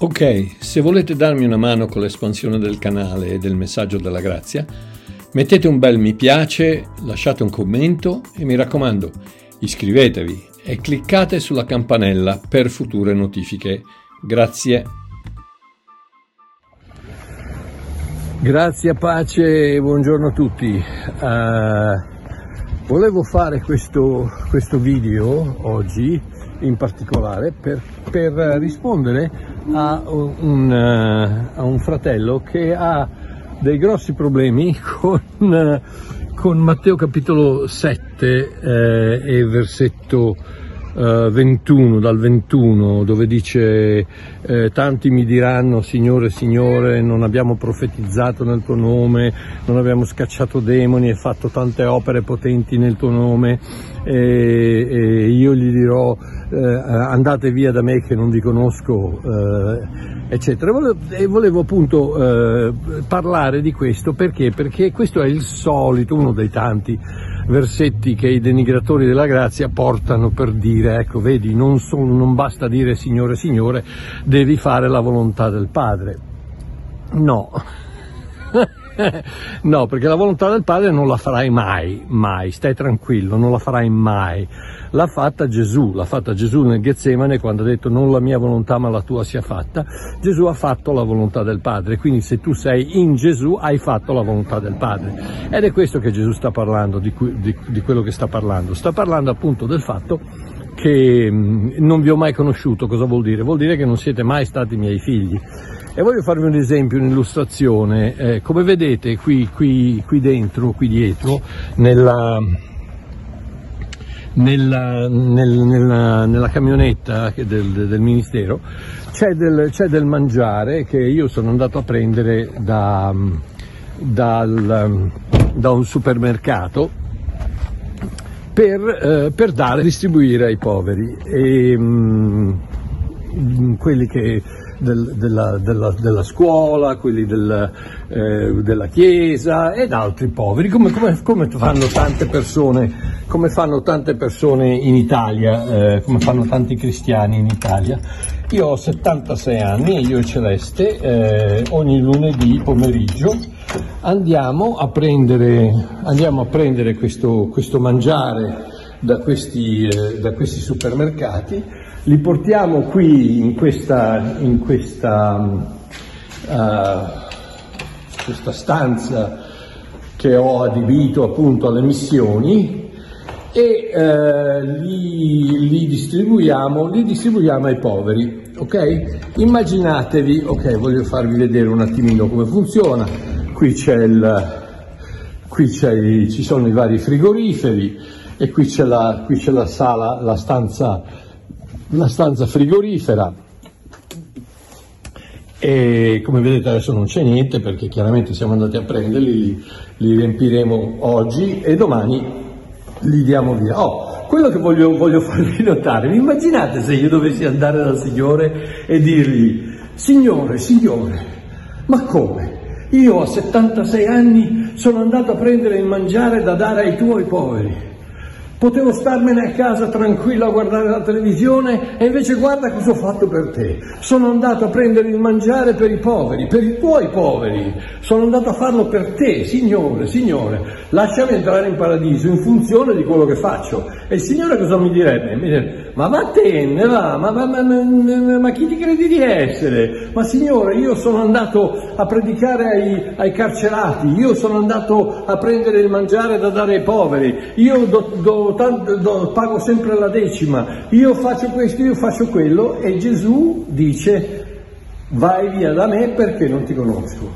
Ok, se volete darmi una mano con l'espansione del canale e del messaggio della grazia, mettete un bel mi piace, lasciate un commento e mi raccomando, iscrivetevi e cliccate sulla campanella per future notifiche. Grazie. Grazie, pace e buongiorno a tutti. Uh, volevo fare questo, questo video oggi in particolare per, per rispondere a un, a un, fratello che ha dei grossi problemi con, con Matteo capitolo 7 eh, e versetto 21, eh, dal 21, dove dice eh, tanti mi diranno Signore, Signore, non abbiamo profetizzato nel tuo nome, non abbiamo scacciato demoni e fatto tante opere potenti nel tuo nome e, e io gli dirò eh, andate via da me che non vi conosco, eh, eccetera. E volevo appunto eh, parlare di questo perché? Perché questo è il solito, uno dei tanti versetti che i denigratori della grazia portano per dire, ecco, vedi, non, son, non basta dire Signore, Signore, devi fare la volontà del Padre. No. no, perché la volontà del Padre non la farai mai, mai, stai tranquillo, non la farai mai. L'ha fatta Gesù, l'ha fatta Gesù nel Getsemane quando ha detto non la mia volontà ma la tua sia fatta. Gesù ha fatto la volontà del Padre, quindi se tu sei in Gesù hai fatto la volontà del Padre. Ed è questo che Gesù sta parlando, di, cui, di, di quello che sta parlando. Sta parlando appunto del fatto che mm, non vi ho mai conosciuto, cosa vuol dire? Vuol dire che non siete mai stati miei figli. E voglio farvi un esempio, un'illustrazione. Eh, come vedete qui, qui, qui, dentro, qui dietro, nella, nella, nel, nella, nella camionetta del, del Ministero, c'è del, del, mangiare che io sono andato a prendere da, dal, da un supermercato per, eh, per, dare, distribuire ai poveri. E, mh, mm, quelli che del, della, della, della, scuola, quelli del, eh, della chiesa ed altri poveri, come, come, come, fanno tante persone, come fanno tante persone in Italia, eh, come fanno tanti cristiani in Italia. Io ho 76 anni e io e Celeste eh, ogni lunedì pomeriggio andiamo a prendere, andiamo a prendere questo, questo mangiare da questi, eh, da questi supermercati li portiamo qui in questa, in questa, uh, questa stanza che ho adibito appunto alle missioni e uh, li, li, distribuiamo, li distribuiamo ai poveri, ok? Immaginatevi, ok, voglio farvi vedere un attimino come funziona, qui il, qui c'è, ci sono i vari frigoriferi e qui c'è la, qui c'è la sala, la stanza una stanza frigorifera e come vedete adesso non c'è niente perché chiaramente siamo andati a prenderli, li, li riempiremo oggi e domani li diamo via. Oh, quello che voglio, voglio farvi notare, immaginate se io dovessi andare dal Signore e dirgli, Signore, Signore, ma come? Io a 76 anni sono andato a prendere il mangiare da dare ai tuoi poveri. Potevo starmene a casa tranquillo a guardare la televisione e invece guarda cosa ho fatto per te. Sono andato a prendere il mangiare per i poveri, per i tuoi poveri. Sono andato a farlo per te, Signore, Signore. Lasciami entrare in paradiso in funzione di quello che faccio. E il Signore cosa mi direbbe? Mi direbbe, ma vattene, va, ma, ma, ma, ma, chi ti credi di essere? Ma Signore, io sono andato a predicare ai, ai carcerati, io sono andato a prendere il mangiare da dare ai poveri, io do, do tanto, do, pago sempre la decima, io faccio questo, io faccio quello e Gesù dice vai via da me perché non ti conosco.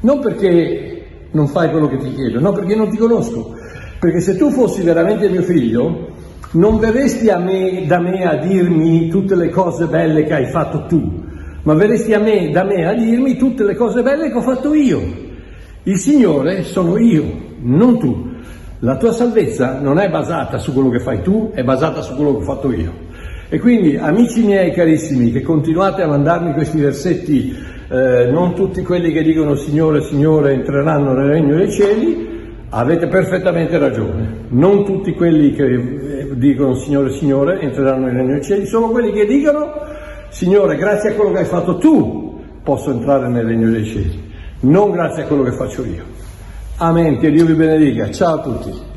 Non perché non fai quello che ti chiedo, no perché non ti conosco. Perché se tu fossi veramente mio figlio, non verresti a me, da me a dirmi tutte le cose belle che hai fatto tu, ma verresti a me, da me a dirmi tutte le cose belle che ho fatto io. Il Signore sono io, non tu. La tua salvezza non è basata su quello che fai tu, è basata su quello che ho fatto io. E quindi, amici miei carissimi, che continuate a mandarmi questi versetti, eh, non tutti quelli che dicono Signore, Signore entreranno nel regno dei cieli, avete perfettamente ragione. Non tutti quelli che dicono Signore, Signore entreranno nel regno dei cieli, sono quelli che dicono Signore, grazie a quello che hai fatto tu posso entrare nel regno dei cieli, non grazie a quello che faccio io. Amen, che Dio vi benedica. Ciao a tutti.